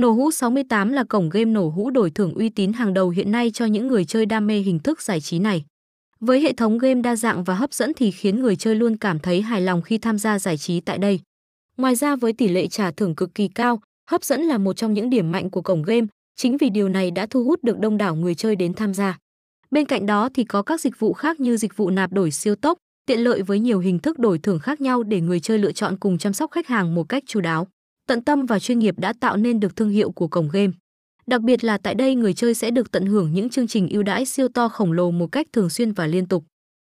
Nổ hũ 68 là cổng game nổ hũ đổi thưởng uy tín hàng đầu hiện nay cho những người chơi đam mê hình thức giải trí này. Với hệ thống game đa dạng và hấp dẫn thì khiến người chơi luôn cảm thấy hài lòng khi tham gia giải trí tại đây. Ngoài ra với tỷ lệ trả thưởng cực kỳ cao, hấp dẫn là một trong những điểm mạnh của cổng game, chính vì điều này đã thu hút được đông đảo người chơi đến tham gia. Bên cạnh đó thì có các dịch vụ khác như dịch vụ nạp đổi siêu tốc, tiện lợi với nhiều hình thức đổi thưởng khác nhau để người chơi lựa chọn cùng chăm sóc khách hàng một cách chu đáo. Tận tâm và chuyên nghiệp đã tạo nên được thương hiệu của cổng game. Đặc biệt là tại đây người chơi sẽ được tận hưởng những chương trình ưu đãi siêu to khổng lồ một cách thường xuyên và liên tục.